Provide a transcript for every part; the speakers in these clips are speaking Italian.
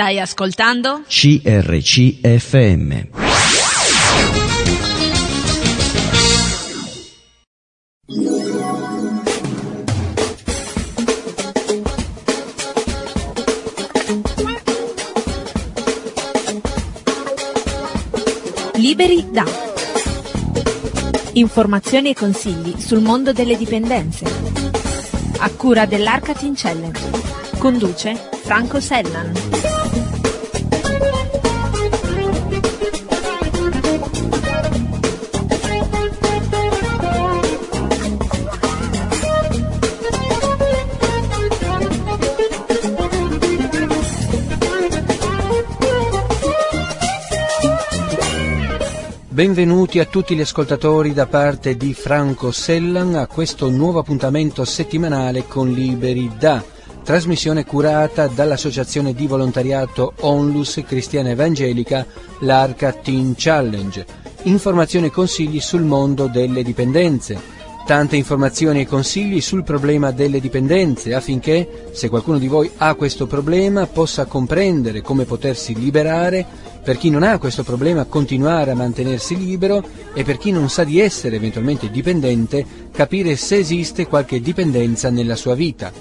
Stai ascoltando? CRCFM. Liberi da. Informazioni e consigli sul mondo delle dipendenze. A cura dell'Arcatin Challenge. Conduce Franco Sellan. Benvenuti a tutti gli ascoltatori da parte di Franco Sellan a questo nuovo appuntamento settimanale con Liberi da, trasmissione curata dall'associazione di volontariato Onlus Cristiana Evangelica, l'Arca Teen Challenge. Informazioni e consigli sul mondo delle dipendenze. Tante informazioni e consigli sul problema delle dipendenze affinché, se qualcuno di voi ha questo problema, possa comprendere come potersi liberare per chi non ha questo problema continuare a mantenersi libero e per chi non sa di essere eventualmente dipendente capire se esiste qualche dipendenza nella sua vita.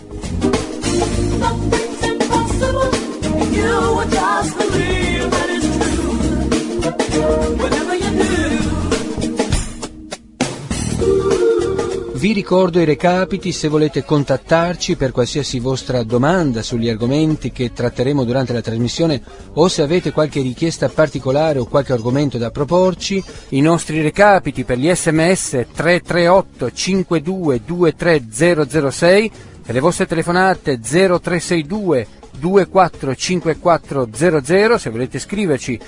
Vi ricordo i recapiti se volete contattarci per qualsiasi vostra domanda sugli argomenti che tratteremo durante la trasmissione o se avete qualche richiesta particolare o qualche argomento da proporci. I nostri recapiti per gli sms 338 52 23006 e le vostre telefonate 0362 245400 se volete scriverci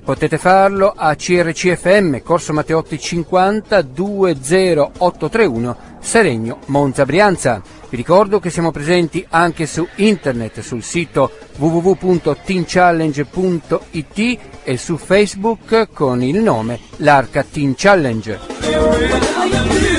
potete farlo a CRCFM, Corso Matteotti 50 20831, Seregno, Monza Brianza. Vi ricordo che siamo presenti anche su internet, sul sito www.teenchallenge.it e su Facebook con il nome L'Arca Teen Challenge.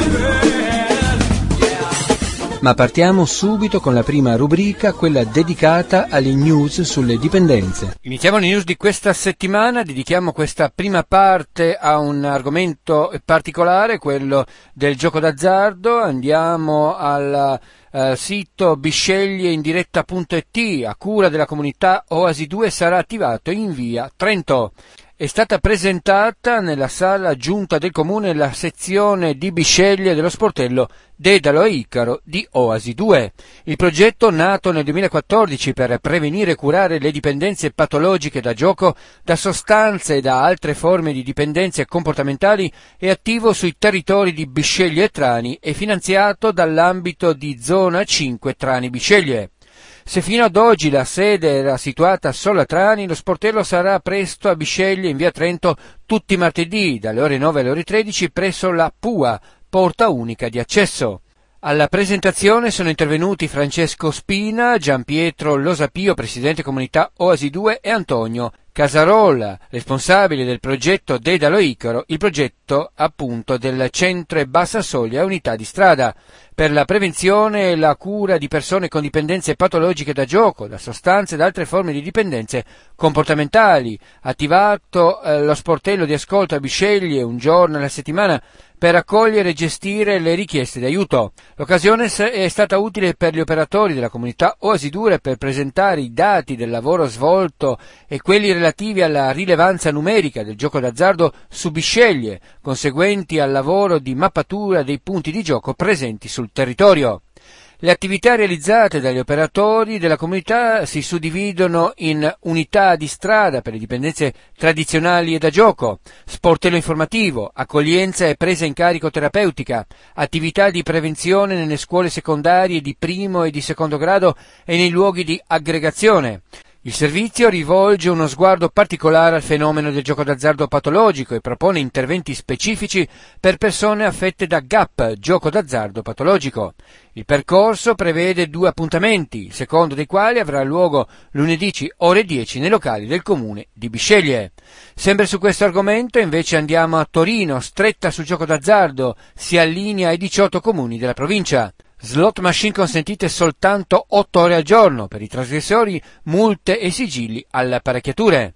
Ma partiamo subito con la prima rubrica, quella dedicata alle news sulle dipendenze. Iniziamo le news di questa settimana, dedichiamo questa prima parte a un argomento particolare, quello del gioco d'azzardo. Andiamo al uh, sito bisceglieindiretta.it a cura della comunità Oasi 2 sarà attivato in via Trento è stata presentata nella sala giunta del comune la sezione di Bisceglie dello sportello Dedalo e Icaro di Oasi 2. Il progetto, nato nel 2014 per prevenire e curare le dipendenze patologiche da gioco, da sostanze e da altre forme di dipendenze comportamentali, è attivo sui territori di Bisceglie e Trani e finanziato dall'ambito di Zona 5 Trani Bisceglie. Se fino ad oggi la sede era situata solo a Trani, lo sportello sarà presto a Bisceglie in via Trento tutti i martedì dalle ore 9 alle ore 13 presso la PUA, porta unica di accesso. Alla presentazione sono intervenuti Francesco Spina, Giampietro Losapio, presidente comunità Oasi 2 e Antonio Casarola, responsabile del progetto Dedalo Icaro, il progetto appunto del centro e bassa soglia unità di strada per la prevenzione e la cura di persone con dipendenze patologiche da gioco, da sostanze ed altre forme di dipendenze comportamentali, attivato eh, lo sportello di ascolto a Bisceglie un giorno alla settimana per accogliere e gestire le richieste di aiuto. L'occasione è stata utile per gli operatori della comunità Oasi Dure per presentare i dati del lavoro svolto e quelli relativi alla rilevanza numerica del gioco d'azzardo su Bisceglie, conseguenti al lavoro di mappatura dei punti di gioco presenti sul territorio. Le attività realizzate dagli operatori della comunità si suddividono in unità di strada per le dipendenze tradizionali e da gioco, sportello informativo, accoglienza e presa in carico terapeutica, attività di prevenzione nelle scuole secondarie di primo e di secondo grado e nei luoghi di aggregazione. Il servizio rivolge uno sguardo particolare al fenomeno del gioco d'azzardo patologico e propone interventi specifici per persone affette da GAP, gioco d'azzardo patologico. Il percorso prevede due appuntamenti, il secondo dei quali avrà luogo lunedì ore 10 nei locali del comune di Bisceglie. Sempre su questo argomento invece andiamo a Torino, stretta sul gioco d'azzardo, si allinea ai 18 comuni della provincia. Slot machine consentite soltanto 8 ore al giorno, per i trasgressori multe e sigilli alle apparecchiature.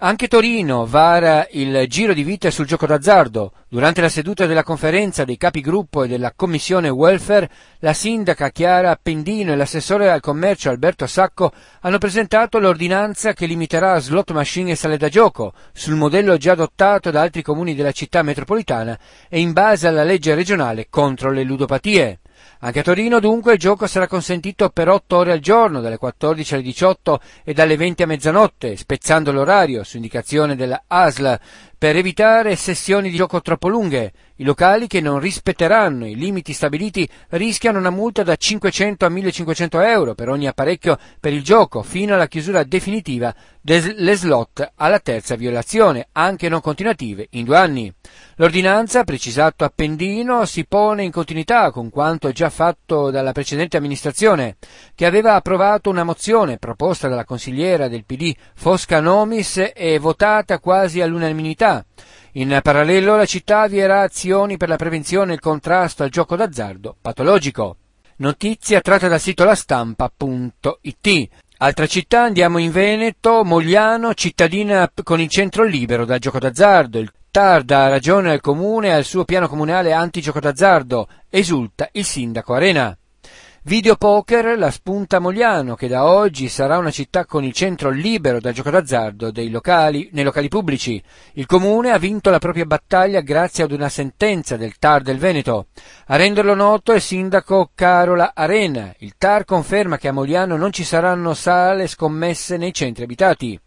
Anche Torino vara il giro di vite sul gioco d'azzardo. Durante la seduta della conferenza dei capigruppo e della commissione welfare, la sindaca Chiara Appendino e l'assessore al commercio Alberto Sacco hanno presentato l'ordinanza che limiterà slot machine e sale da gioco, sul modello già adottato da altri comuni della città metropolitana e in base alla legge regionale contro le ludopatie. Anche a Torino dunque il gioco sarà consentito per 8 ore al giorno, dalle 14 alle 18 e dalle 20 a mezzanotte, spezzando l'orario su indicazione della ASL per evitare sessioni di gioco troppo lunghe. I locali che non rispetteranno i limiti stabiliti rischiano una multa da 500 a 1500 euro per ogni apparecchio per il gioco, fino alla chiusura definitiva delle slot alla terza violazione, anche non continuative, in due anni. L'ordinanza, precisato Appendino, si pone in continuità con quanto già fatto dalla precedente amministrazione, che aveva approvato una mozione proposta dalla consigliera del PD Fosca Nomis e votata quasi all'unanimità. In parallelo la città avvierà azioni per la prevenzione e il contrasto al gioco d'azzardo patologico. Notizia tratta dal sito lastampa.it. Altra città, andiamo in Veneto, Mogliano, cittadina con il centro libero dal gioco d'azzardo. Il TAR dà ragione al comune e al suo piano comunale anti-gioco d'azzardo. Esulta il sindaco Arena. Videopoker, la spunta Mogliano, che da oggi sarà una città con il centro libero dal gioco d'azzardo locali, nei locali pubblici. Il comune ha vinto la propria battaglia grazie ad una sentenza del TAR del Veneto. A renderlo noto è sindaco Carola Arena. Il TAR conferma che a Mogliano non ci saranno sale scommesse nei centri abitati.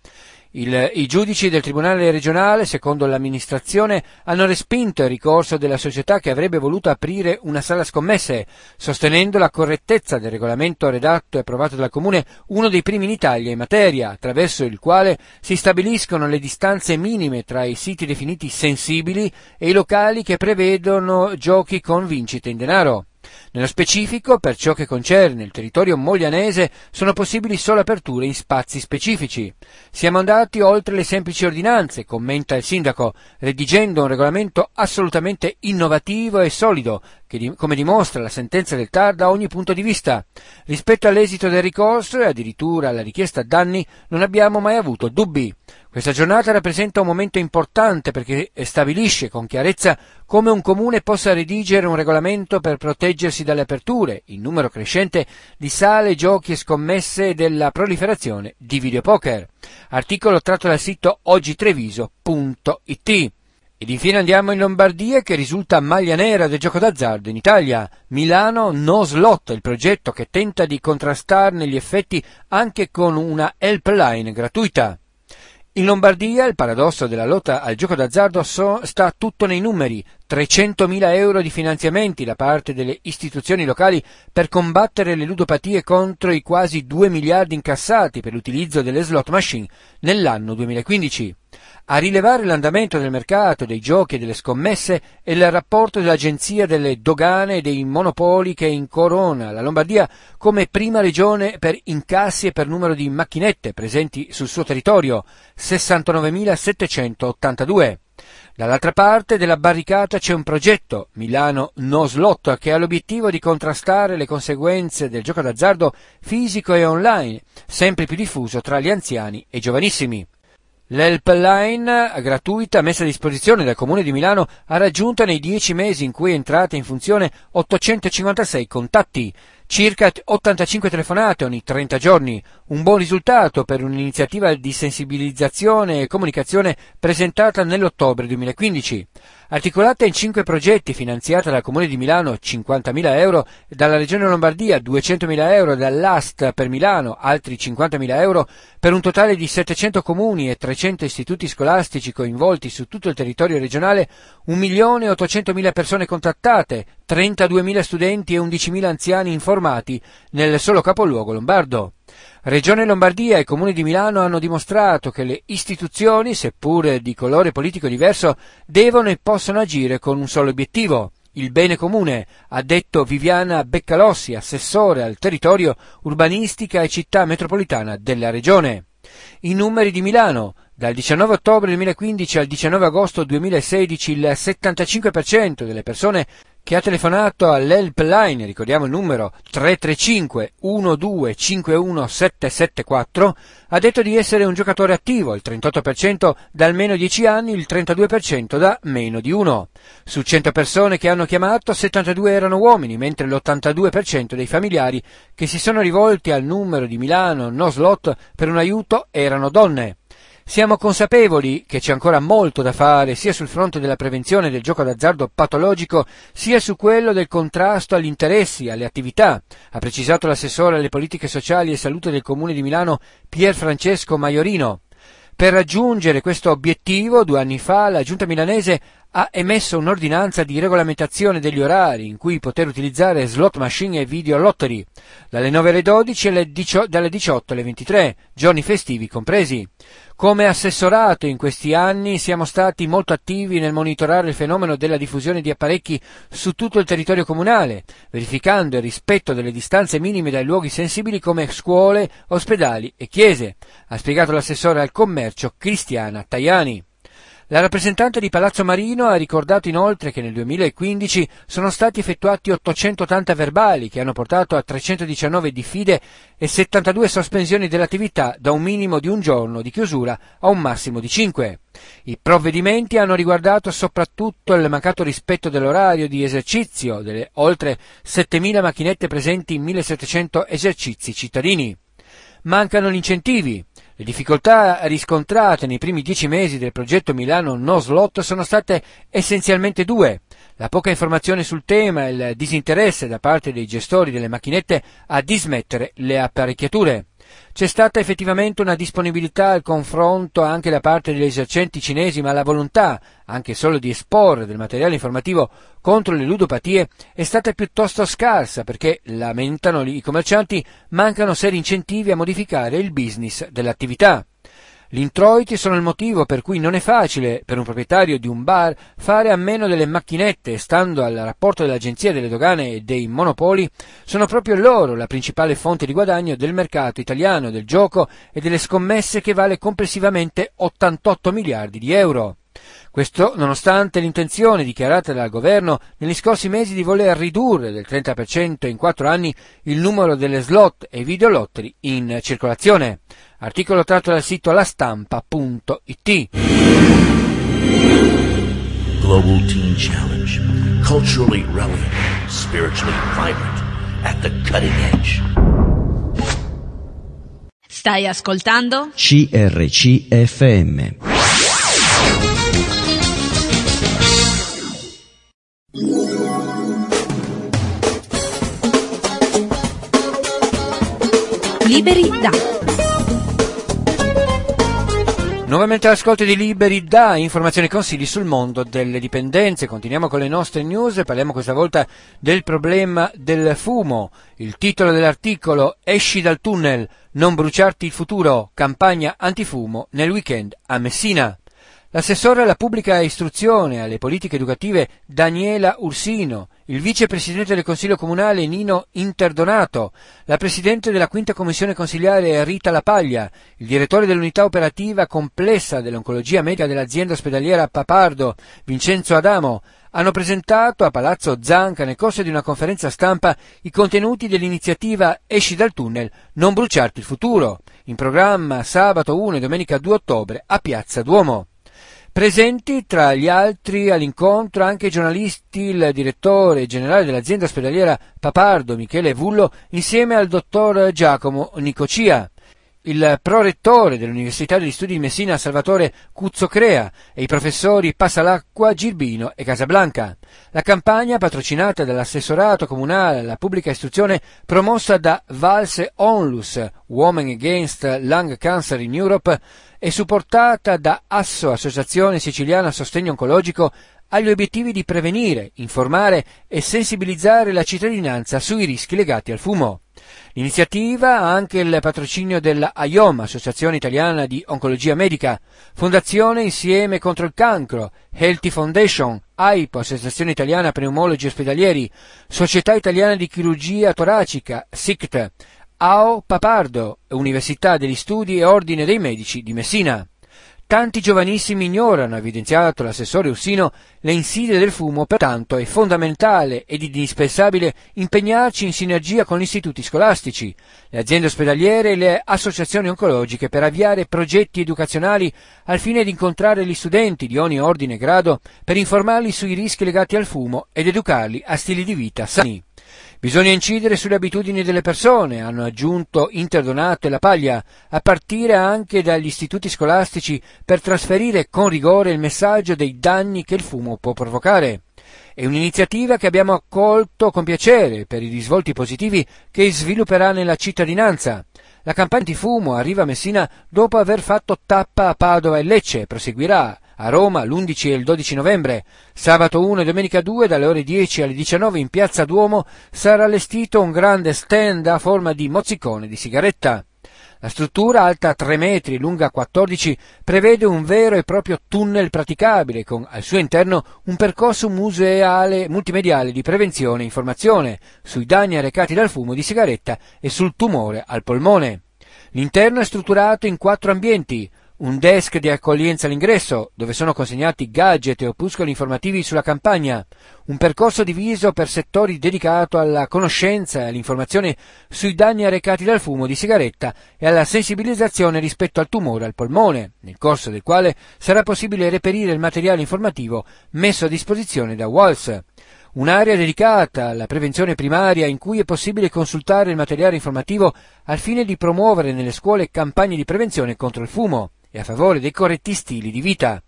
Il, I giudici del Tribunale regionale, secondo l'amministrazione, hanno respinto il ricorso della società che avrebbe voluto aprire una sala scommesse, sostenendo la correttezza del regolamento redatto e approvato dal Comune, uno dei primi in Italia in materia, attraverso il quale si stabiliscono le distanze minime tra i siti definiti sensibili e i locali che prevedono giochi con vincite in denaro. Nello specifico, per ciò che concerne il territorio moglianese, sono possibili solo aperture in spazi specifici. Siamo andati oltre le semplici ordinanze, commenta il sindaco, redigendo un regolamento assolutamente innovativo e solido, che, come dimostra la sentenza del TAR da ogni punto di vista. Rispetto all'esito del ricorso e addirittura alla richiesta danni non abbiamo mai avuto dubbi. Questa giornata rappresenta un momento importante perché stabilisce con chiarezza come un comune possa redigere un regolamento per proteggersi dalle aperture, in numero crescente, di sale, giochi e scommesse della proliferazione di videopoker. Articolo tratto dal sito ogitreviso.it. Ed infine andiamo in Lombardia che risulta maglia nera del gioco d'azzardo in Italia. Milano No Slot, il progetto che tenta di contrastarne gli effetti anche con una helpline gratuita. In Lombardia il paradosso della lotta al gioco d'azzardo so, sta tutto nei numeri. 300.000 euro di finanziamenti da parte delle istituzioni locali per combattere le ludopatie contro i quasi 2 miliardi incassati per l'utilizzo delle slot machine nell'anno 2015. A rilevare l'andamento del mercato dei giochi e delle scommesse è il rapporto dell'Agenzia delle Dogane e dei Monopoli che incorona la Lombardia come prima regione per incassi e per numero di macchinette presenti sul suo territorio, 69.782. Dall'altra parte della barricata c'è un progetto, Milano No Slot, che ha l'obiettivo di contrastare le conseguenze del gioco d'azzardo fisico e online, sempre più diffuso tra gli anziani e i giovanissimi. L'helpline gratuita messa a disposizione dal Comune di Milano ha raggiunto nei dieci mesi in cui è entrata in funzione 856 contatti, circa 85 telefonate ogni 30 giorni, un buon risultato per un'iniziativa di sensibilizzazione e comunicazione presentata nell'ottobre 2015. Articolata in cinque progetti, finanziata dal Comune di Milano 50.000 euro, dalla Regione Lombardia 200.000 euro, dall'AST per Milano altri 50.000 euro, per un totale di 700 comuni e 300 istituti scolastici coinvolti su tutto il territorio regionale, 1.800.000 persone contattate, 32.000 studenti e 11.000 anziani informati nel solo capoluogo lombardo. Regione Lombardia e Comune di Milano hanno dimostrato che le istituzioni, seppur di colore politico diverso, devono e possono agire con un solo obiettivo, il bene comune, ha detto Viviana Beccalossi, assessore al territorio, urbanistica e città metropolitana della Regione. I numeri di Milano. Dal 19 ottobre 2015 al 19 agosto 2016 il 75% delle persone che ha telefonato all'helpline, ricordiamo il numero 335 1251 774, ha detto di essere un giocatore attivo, il 38% da almeno 10 anni, il 32% da meno di 1. Su 100 persone che hanno chiamato, 72 erano uomini, mentre l'82% dei familiari che si sono rivolti al numero di Milano No Slot per un aiuto erano donne. Siamo consapevoli che c'è ancora molto da fare sia sul fronte della prevenzione del gioco d'azzardo patologico sia su quello del contrasto agli interessi, alle attività, ha precisato l'assessore alle politiche sociali e salute del Comune di Milano Pier Francesco Maiorino. Per raggiungere questo obiettivo, due anni fa, la giunta milanese ha emesso un'ordinanza di regolamentazione degli orari in cui poter utilizzare slot machine e video lottery, dalle 9 alle 12 e dalle 18 alle 23, giorni festivi compresi. Come assessorato in questi anni siamo stati molto attivi nel monitorare il fenomeno della diffusione di apparecchi su tutto il territorio comunale, verificando il rispetto delle distanze minime dai luoghi sensibili come scuole, ospedali e chiese, ha spiegato l'assessore al commercio Cristiana Tajani. La rappresentante di Palazzo Marino ha ricordato inoltre che nel 2015 sono stati effettuati 880 verbali che hanno portato a 319 diffide e 72 sospensioni dell'attività da un minimo di un giorno di chiusura a un massimo di 5. I provvedimenti hanno riguardato soprattutto il mancato rispetto dell'orario di esercizio delle oltre 7.000 macchinette presenti in 1.700 esercizi cittadini. Mancano gli incentivi, le difficoltà riscontrate nei primi dieci mesi del progetto Milano No Slot sono state essenzialmente due. La poca informazione sul tema e il disinteresse da parte dei gestori delle macchinette a dismettere le apparecchiature. C'è stata effettivamente una disponibilità al confronto anche da parte degli esercenti cinesi, ma la volontà, anche solo di esporre del materiale informativo contro le ludopatie, è stata piuttosto scarsa perché, lamentano i commercianti, mancano seri incentivi a modificare il business dell'attività. Gli introiti sono il motivo per cui non è facile per un proprietario di un bar fare a meno delle macchinette stando al rapporto dell'Agenzia delle Dogane e dei Monopoli sono proprio loro la principale fonte di guadagno del mercato italiano del gioco e delle scommesse che vale complessivamente 88 miliardi di euro. Questo nonostante l'intenzione dichiarata dal governo negli scorsi mesi di voler ridurre del 30% in quattro anni il numero delle slot e videolottery in circolazione. Articolo tratto dal sito lastampa.it. Global Teen Challenge. Culturally relevant, spiritually vibrant, at the cutting edge. Stai ascoltando? CRCFM. Liberi da. Nuovamente all'ascolto di Liberi da informazioni e consigli sul mondo delle dipendenze. Continuiamo con le nostre news parliamo questa volta del problema del fumo. Il titolo dell'articolo Esci dal tunnel, non bruciarti il futuro, campagna antifumo nel weekend a Messina. L'assessore alla pubblica istruzione e alle politiche educative Daniela Ursino, il vicepresidente del Consiglio Comunale Nino Interdonato, la presidente della quinta commissione consigliare Rita Lapaglia, il direttore dell'unità operativa complessa dell'oncologia medica dell'azienda ospedaliera Papardo, Vincenzo Adamo, hanno presentato a Palazzo Zanca nel corso di una conferenza stampa i contenuti dell'iniziativa Esci dal tunnel, non bruciarti il futuro, in programma sabato 1 e domenica 2 ottobre a Piazza Duomo. Presenti tra gli altri all'incontro anche i giornalisti, il direttore generale dell'azienda ospedaliera Papardo, Michele Vullo, insieme al dottor Giacomo Nicocia, il prorettore dell'Università degli Studi di Messina Salvatore Cuzzocrea e i professori Passalacqua, Girbino e Casablanca. La campagna, patrocinata dall'assessorato comunale alla pubblica istruzione, promossa da Valse Onlus, Women Against Lung Cancer in Europe, e supportata da ASSO, Associazione Siciliana Sostegno Oncologico, ha gli obiettivi di prevenire, informare e sensibilizzare la cittadinanza sui rischi legati al fumo. L'iniziativa ha anche il patrocinio della AIOM, Associazione Italiana di Oncologia Medica, Fondazione Insieme contro il Cancro, Healthy Foundation, AIPO, Associazione Italiana Pneumologi Ospedalieri, Società Italiana di Chirurgia Toracica, SICT, AO Papardo, Università degli Studi e Ordine dei Medici di Messina. Tanti giovanissimi ignorano, ha evidenziato l'assessore Ursino, le insidie del fumo, pertanto è fondamentale ed indispensabile impegnarci in sinergia con gli istituti scolastici, le aziende ospedaliere e le associazioni oncologiche per avviare progetti educazionali al fine di incontrare gli studenti di ogni ordine e grado per informarli sui rischi legati al fumo ed educarli a stili di vita sani. Bisogna incidere sulle abitudini delle persone, hanno aggiunto Interdonato e La Paglia, a partire anche dagli istituti scolastici per trasferire con rigore il messaggio dei danni che il fumo può provocare. È un'iniziativa che abbiamo accolto con piacere per i risvolti positivi che svilupperà nella cittadinanza. La campagna di fumo arriva a Messina dopo aver fatto tappa a Padova e Lecce, proseguirà a Roma l'11 e il 12 novembre. Sabato 1 e domenica 2 dalle ore 10 alle 19 in piazza Duomo sarà allestito un grande stand a forma di mozzicone di sigaretta. La struttura, alta 3 metri e lunga 14, prevede un vero e proprio tunnel praticabile con al suo interno un percorso museale multimediale di prevenzione e informazione sui danni arrecati dal fumo di sigaretta e sul tumore al polmone. L'interno è strutturato in quattro ambienti, un desk di accoglienza all'ingresso, dove sono consegnati gadget e opuscoli informativi sulla campagna, un percorso diviso per settori dedicato alla conoscenza e all'informazione sui danni arrecati dal fumo di sigaretta e alla sensibilizzazione rispetto al tumore al polmone, nel corso del quale sarà possibile reperire il materiale informativo messo a disposizione da Walls. Un'area dedicata alla prevenzione primaria in cui è possibile consultare il materiale informativo al fine di promuovere nelle scuole campagne di prevenzione contro il fumo e a favore dei corretti stili di vita.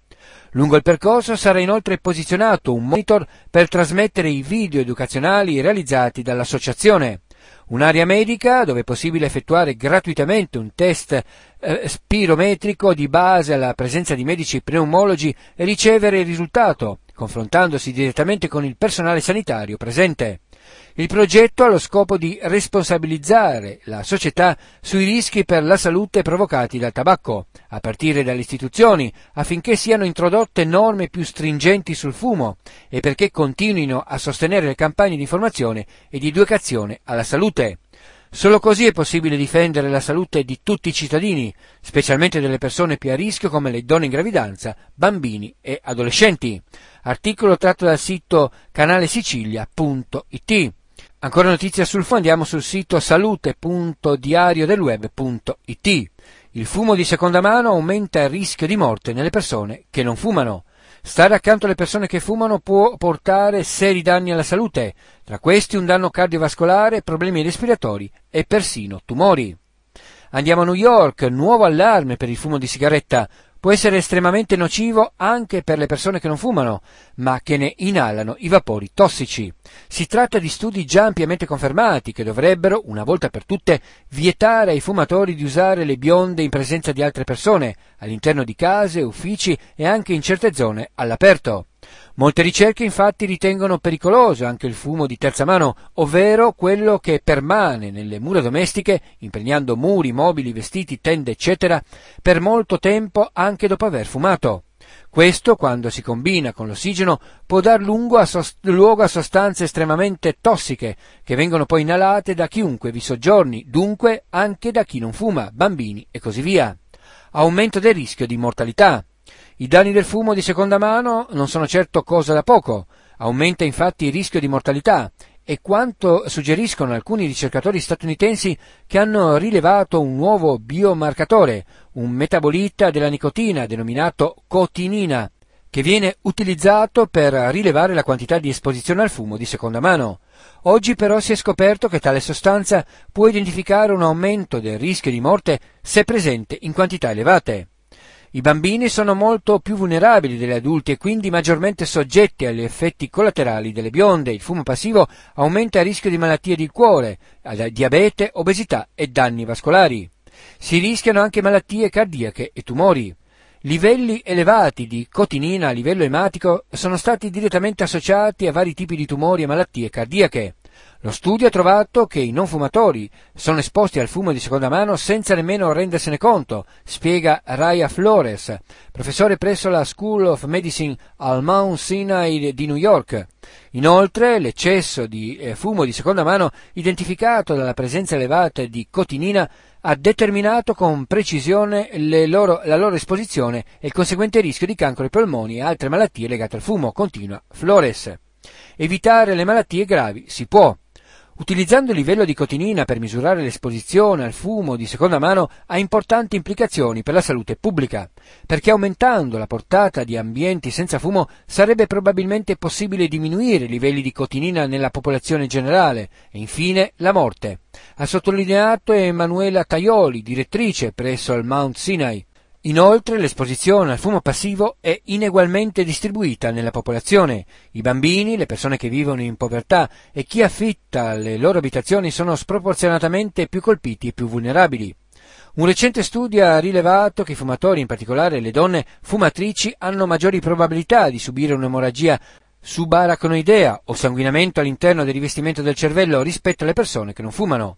Lungo il percorso sarà inoltre posizionato un monitor per trasmettere i video educazionali realizzati dall'associazione. Un'area medica dove è possibile effettuare gratuitamente un test eh, spirometrico di base alla presenza di medici pneumologi e ricevere il risultato, confrontandosi direttamente con il personale sanitario presente. Il progetto ha lo scopo di responsabilizzare la società sui rischi per la salute provocati dal tabacco, a partire dalle istituzioni, affinché siano introdotte norme più stringenti sul fumo e perché continuino a sostenere le campagne di informazione e di educazione alla salute. Solo così è possibile difendere la salute di tutti i cittadini, specialmente delle persone più a rischio come le donne in gravidanza, bambini e adolescenti. Articolo tratto dal sito canalesicilia.it. Ancora notizie sul fumo, andiamo sul sito salute.diariodelweb.it. Il fumo di seconda mano aumenta il rischio di morte nelle persone che non fumano. Stare accanto alle persone che fumano può portare seri danni alla salute, tra questi un danno cardiovascolare, problemi respiratori e persino tumori. Andiamo a New York, nuovo allarme per il fumo di sigaretta può essere estremamente nocivo anche per le persone che non fumano, ma che ne inalano i vapori tossici. Si tratta di studi già ampiamente confermati che dovrebbero, una volta per tutte, vietare ai fumatori di usare le bionde in presenza di altre persone, all'interno di case, uffici e anche in certe zone all'aperto. Molte ricerche infatti ritengono pericoloso anche il fumo di terza mano, ovvero quello che permane nelle mura domestiche, impregnando muri, mobili, vestiti, tende, eccetera, per molto tempo anche dopo aver fumato. Questo, quando si combina con l'ossigeno, può dar a sost- luogo a sostanze estremamente tossiche, che vengono poi inalate da chiunque vi soggiorni, dunque anche da chi non fuma, bambini e così via. Aumento del rischio di mortalità. I danni del fumo di seconda mano non sono certo cosa da poco, aumenta infatti il rischio di mortalità e quanto suggeriscono alcuni ricercatori statunitensi che hanno rilevato un nuovo biomarcatore, un metabolita della nicotina denominato cotinina, che viene utilizzato per rilevare la quantità di esposizione al fumo di seconda mano. Oggi però si è scoperto che tale sostanza può identificare un aumento del rischio di morte se presente in quantità elevate. I bambini sono molto più vulnerabili degli adulti e quindi maggiormente soggetti agli effetti collaterali delle bionde. Il fumo passivo aumenta il rischio di malattie del cuore, diabete, obesità e danni vascolari. Si rischiano anche malattie cardiache e tumori. Livelli elevati di cotinina a livello ematico sono stati direttamente associati a vari tipi di tumori e malattie cardiache. Lo studio ha trovato che i non fumatori sono esposti al fumo di seconda mano senza nemmeno rendersene conto, spiega Raya Flores, professore presso la School of Medicine al Mount Sinai di New York. Inoltre, l'eccesso di eh, fumo di seconda mano, identificato dalla presenza elevata di cotinina, ha determinato con precisione loro, la loro esposizione e il conseguente rischio di cancro ai polmoni e altre malattie legate al fumo, continua Flores. Evitare le malattie gravi si può. Utilizzando il livello di cotinina per misurare l'esposizione al fumo di seconda mano ha importanti implicazioni per la salute pubblica, perché aumentando la portata di ambienti senza fumo sarebbe probabilmente possibile diminuire i livelli di cotinina nella popolazione generale e infine la morte. Ha sottolineato Emanuela Taioli, direttrice presso il Mount Sinai. Inoltre l'esposizione al fumo passivo è inegualmente distribuita nella popolazione. I bambini, le persone che vivono in povertà e chi affitta le loro abitazioni sono sproporzionatamente più colpiti e più vulnerabili. Un recente studio ha rilevato che i fumatori, in particolare le donne fumatrici, hanno maggiori probabilità di subire un'emorragia subarachnoidea o sanguinamento all'interno del rivestimento del cervello rispetto alle persone che non fumano.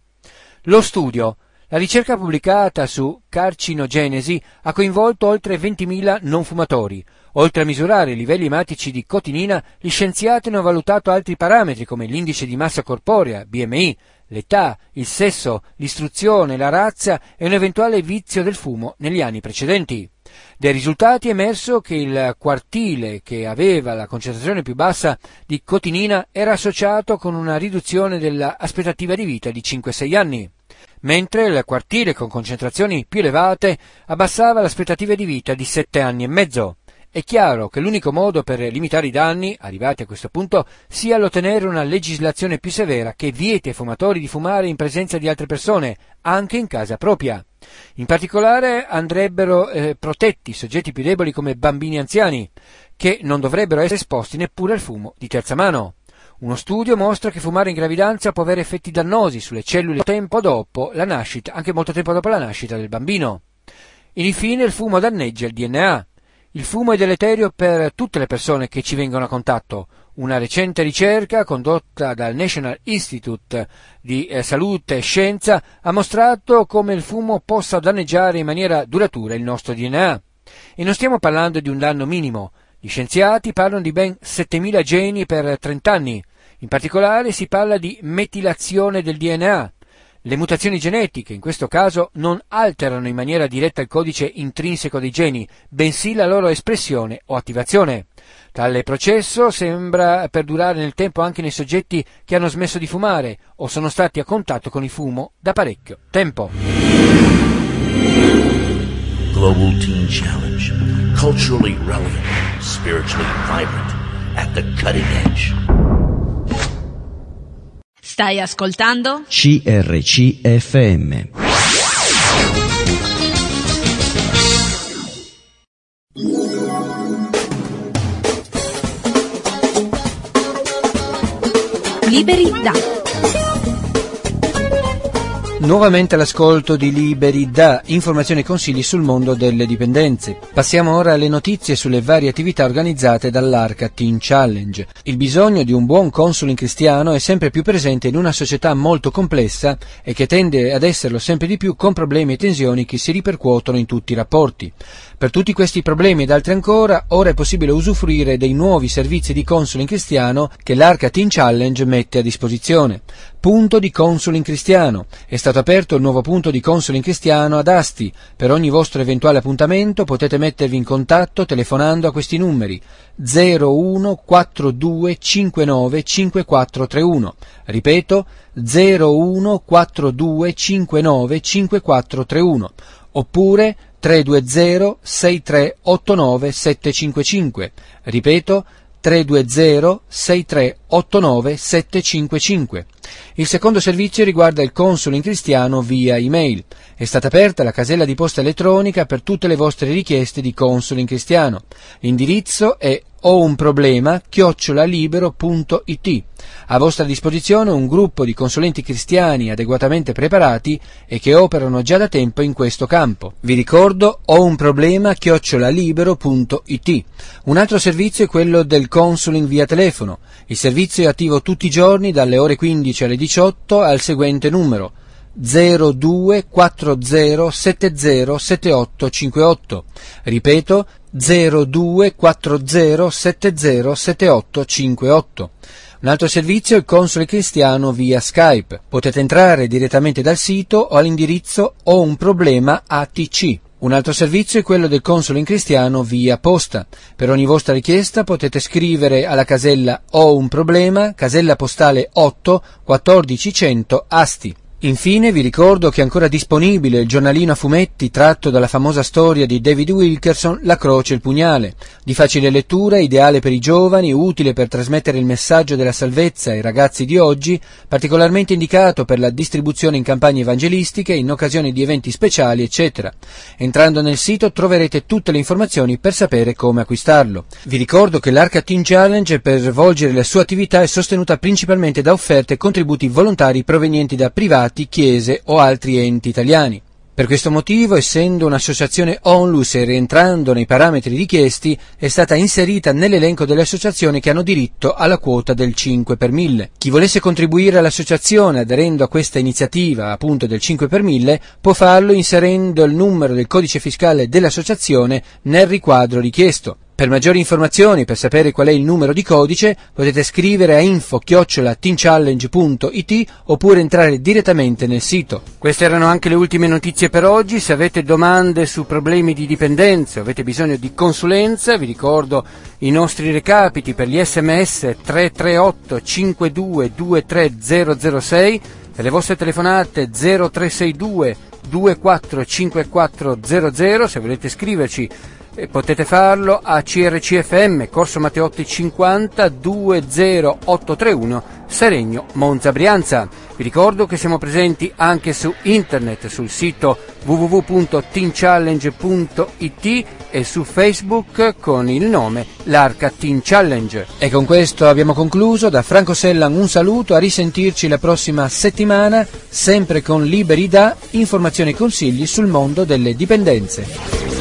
Lo studio la ricerca pubblicata su carcinogenesi ha coinvolto oltre 20.000 non fumatori. Oltre a misurare i livelli ematici di cotinina, gli scienziati hanno valutato altri parametri come l'indice di massa corporea, BMI, l'età, il sesso, l'istruzione, la razza e un eventuale vizio del fumo negli anni precedenti. Dai risultati è emerso che il quartile che aveva la concentrazione più bassa di cotinina era associato con una riduzione dell'aspettativa di vita di 5-6 anni mentre il quartiere con concentrazioni più elevate abbassava l'aspettativa di vita di sette anni e mezzo. È chiaro che l'unico modo per limitare i danni, arrivati a questo punto, sia l'ottenere una legislazione più severa che vieti ai fumatori di fumare in presenza di altre persone, anche in casa propria. In particolare andrebbero eh, protetti soggetti più deboli come bambini anziani, che non dovrebbero essere esposti neppure al fumo di terza mano. Uno studio mostra che fumare in gravidanza può avere effetti dannosi sulle cellule tempo dopo la nascita, anche molto tempo dopo la nascita del bambino. Infine il fumo danneggia il DNA. Il fumo è deleterio per tutte le persone che ci vengono a contatto. Una recente ricerca condotta dal National Institute di eh, Salute e Scienza ha mostrato come il fumo possa danneggiare in maniera duratura il nostro DNA. E non stiamo parlando di un danno minimo. Gli scienziati parlano di ben 7000 geni per 30 anni, in particolare si parla di metilazione del DNA. Le mutazioni genetiche, in questo caso, non alterano in maniera diretta il codice intrinseco dei geni, bensì la loro espressione o attivazione. Tale processo sembra perdurare nel tempo anche nei soggetti che hanno smesso di fumare o sono stati a contatto con il fumo da parecchio tempo. Global Teen Challenge. Culturally relevant, spiritually vibrant, at the cutting edge. Stai ascoltando? CRCFM. Liberi da Nuovamente all'ascolto di Liberi da informazioni e consigli sul mondo delle dipendenze. Passiamo ora alle notizie sulle varie attività organizzate dall'Arca Teen Challenge. Il bisogno di un buon consul cristiano è sempre più presente in una società molto complessa e che tende ad esserlo sempre di più con problemi e tensioni che si ripercuotono in tutti i rapporti. Per tutti questi problemi ed altri ancora, ora è possibile usufruire dei nuovi servizi di consul cristiano che l'Arca Teen Challenge mette a disposizione. Punto di consul cristiano. È stato aperto il nuovo punto di consul cristiano ad Asti. Per ogni vostro eventuale appuntamento potete mettervi in contatto telefonando a questi numeri 0142595431. Ripeto 0142595431 oppure 320 6389 755. Ripeto 320 6389 755. Il secondo servizio riguarda il consul cristiano via email. È stata aperta la casella di posta elettronica per tutte le vostre richieste di consul cristiano. L'indirizzo è ho un problema chiocciolalibero.it. A vostra disposizione un gruppo di consulenti cristiani adeguatamente preparati e che operano già da tempo in questo campo. Vi ricordo ho un problema chiocciolalibero.it. Un altro servizio è quello del consuling via telefono. Il servizio è attivo tutti i giorni dalle ore 15 alle 18 al seguente numero 0240707858. Ripeto 0240707858. Un altro servizio è il console cristiano via Skype. Potete entrare direttamente dal sito o all'indirizzo ho un problema ATC. Un altro servizio è quello del console in cristiano via posta. Per ogni vostra richiesta potete scrivere alla casella Ho un problema, casella postale 8 1400 Asti. Infine vi ricordo che è ancora disponibile il giornalino a fumetti tratto dalla famosa storia di David Wilkerson La croce e il pugnale, di facile lettura, ideale per i giovani, utile per trasmettere il messaggio della salvezza ai ragazzi di oggi, particolarmente indicato per la distribuzione in campagne evangelistiche, in occasione di eventi speciali, eccetera. Entrando nel sito troverete tutte le informazioni per sapere come acquistarlo. Vi ricordo che l'Arca Team Challenge per svolgere la sua attività è sostenuta principalmente da offerte e contributi volontari provenienti da privati stati, chiese o altri enti italiani. Per questo motivo, essendo un'associazione ONLUS e rientrando nei parametri richiesti, è stata inserita nell'elenco delle associazioni che hanno diritto alla quota del 5 per 1000. Chi volesse contribuire all'associazione aderendo a questa iniziativa appunto del 5 per 1000 può farlo inserendo il numero del codice fiscale dell'associazione nel riquadro richiesto. Per maggiori informazioni, per sapere qual è il numero di codice, potete scrivere a info-teamchallenge.it oppure entrare direttamente nel sito. Queste erano anche le ultime notizie per oggi. Se avete domande su problemi di dipendenza o avete bisogno di consulenza, vi ricordo i nostri recapiti per gli sms 338 52 23006 per le vostre telefonate 0362 245400 se volete scriverci e potete farlo a CRCFM, Corso Matteotti 50 20831 Seregno Monza Brianza. Vi ricordo che siamo presenti anche su internet sul sito www.teamchallenge.it e su Facebook con il nome L'Arca Team Challenge. E con questo abbiamo concluso. Da Franco Sellan un saluto, a risentirci la prossima settimana, sempre con Liberi da informazioni e consigli sul mondo delle dipendenze.